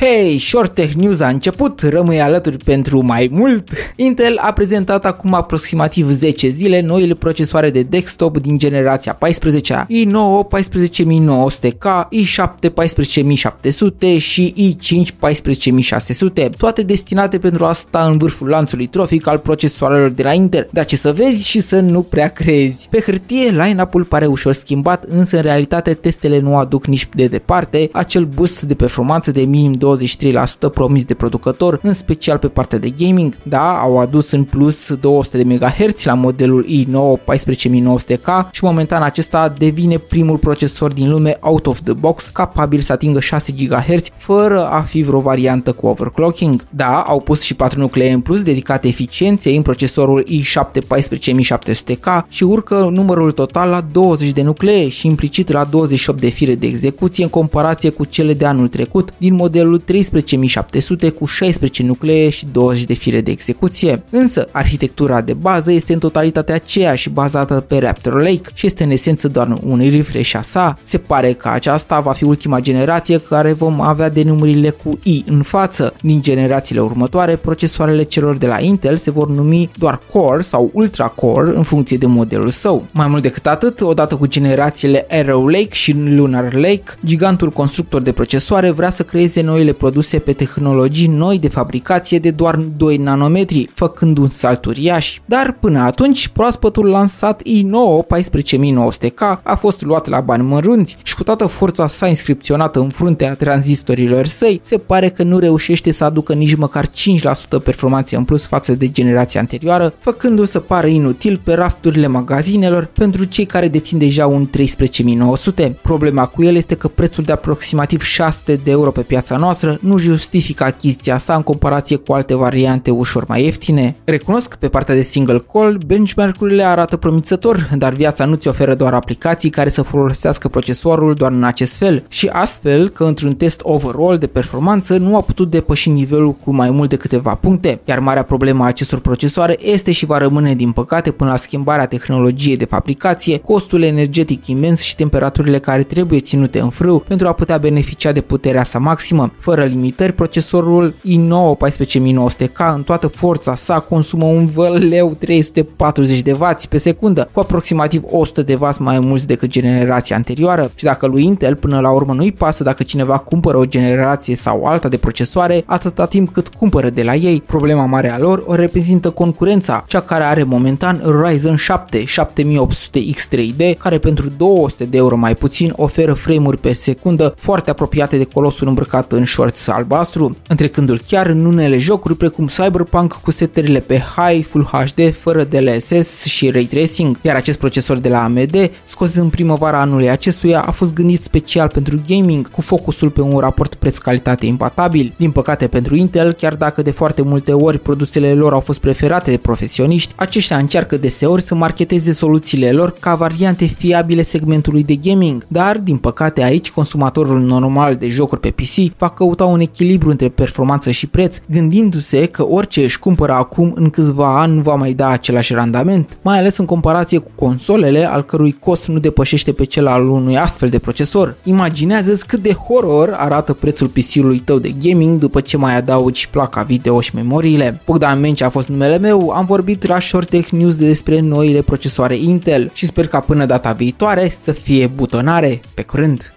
Hei, Short Tech News a început, rămâi alături pentru mai mult. Intel a prezentat acum aproximativ 10 zile noile procesoare de desktop din generația 14 i9 14900K, i7 14700 și i5 14600, toate destinate pentru a sta în vârful lanțului trofic al procesoarelor de la Intel. Dar ce să vezi și să nu prea crezi. Pe hârtie, line-up-ul pare ușor schimbat, însă în realitate testele nu aduc nici de departe acel boost de performanță de minim 23% promis de producător, în special pe partea de gaming. Da, au adus în plus 200 de MHz la modelul i9 14900K și momentan acesta devine primul procesor din lume out of the box capabil să atingă 6 GHz fără a fi vreo variantă cu overclocking. Da, au pus și 4 nuclee în plus dedicate eficienței în procesorul i7 14700K și urcă numărul total la 20 de nuclee și implicit la 28 de fire de execuție în comparație cu cele de anul trecut din modelul 13700 cu 16 nuclee și 20 de fire de execuție. Însă, arhitectura de bază este în totalitate aceeași bazată pe Raptor Lake și este în esență doar un refresh a sa. Se pare că aceasta va fi ultima generație care vom avea denumările cu i în față. Din generațiile următoare, procesoarele celor de la Intel se vor numi doar Core sau Ultra Core în funcție de modelul său. Mai mult decât atât, odată cu generațiile Arrow Lake și Lunar Lake, gigantul constructor de procesoare vrea să creeze noile produse pe tehnologii noi de fabricație de doar 2 nanometri, făcând un salt uriaș. Dar până atunci, proaspătul lansat i9 14900K a fost luat la bani mărunți și cu toată forța sa inscripționată în fruntea tranzistorilor săi, se pare că nu reușește să aducă nici măcar 5% performanță în plus față de generația anterioară, făcându-l să pară inutil pe rafturile magazinelor pentru cei care dețin deja un 13900. Problema cu el este că prețul de aproximativ 600 de euro pe piața noastră nu justifică achiziția sa în comparație cu alte variante ușor mai ieftine. Recunosc că pe partea de single call, benchmark-urile arată promițător, dar viața nu ți oferă doar aplicații care să folosească procesorul doar în acest fel și astfel că într-un test overall de performanță nu a putut depăși nivelul cu mai mult de câteva puncte, iar marea problemă a acestor procesoare este și va rămâne din păcate până la schimbarea tehnologiei de fabricație, costul energetic imens și temperaturile care trebuie ținute în frâu pentru a putea beneficia de puterea sa maximă. Fără limitări, procesorul i9 14900K în toată forța sa consumă un văleu 340 de W pe secundă, cu aproximativ 100 de W mai mulți decât generația anterioară. Și dacă lui Intel până la urmă nu-i pasă dacă cineva cumpără o generație sau alta de procesoare, atâta timp cât cumpără de la ei, problema mare a lor o reprezintă concurența, cea care are momentan Ryzen 7 7800 X3D, care pentru 200 de euro mai puțin oferă frame-uri pe secundă foarte apropiate de colosul îmbrăcat în shorts albastru, întrecându-l chiar în unele jocuri precum Cyberpunk cu setările pe High, Full HD, fără DLSS și Ray Tracing, iar acest procesor de la AMD, scos în primăvara anului acestuia, a fost gândit special pentru gaming, cu focusul pe un raport preț-calitate impatabil. Din păcate pentru Intel, chiar dacă de foarte multe ori produsele lor au fost preferate de profesioniști, aceștia încearcă deseori să marketeze soluțiile lor ca variante fiabile segmentului de gaming, dar din păcate aici consumatorul normal de jocuri pe PC va căuta un echilibru între performanță și preț, gândindu-se că orice își cumpără acum în câțiva ani nu va mai da același randament, mai ales în comparație cu consolele al cărui cost nu depășește pe cel al unui astfel de procesor. Imaginează-ți cât de horror arată prețul PC-ului tău de gaming după ce mai adaugi placa video și memoriile. Bogdan Menci a fost numele meu, am vorbit la Short Tech News despre noile procesoare Intel și sper ca până data viitoare să fie butonare. Pe curând!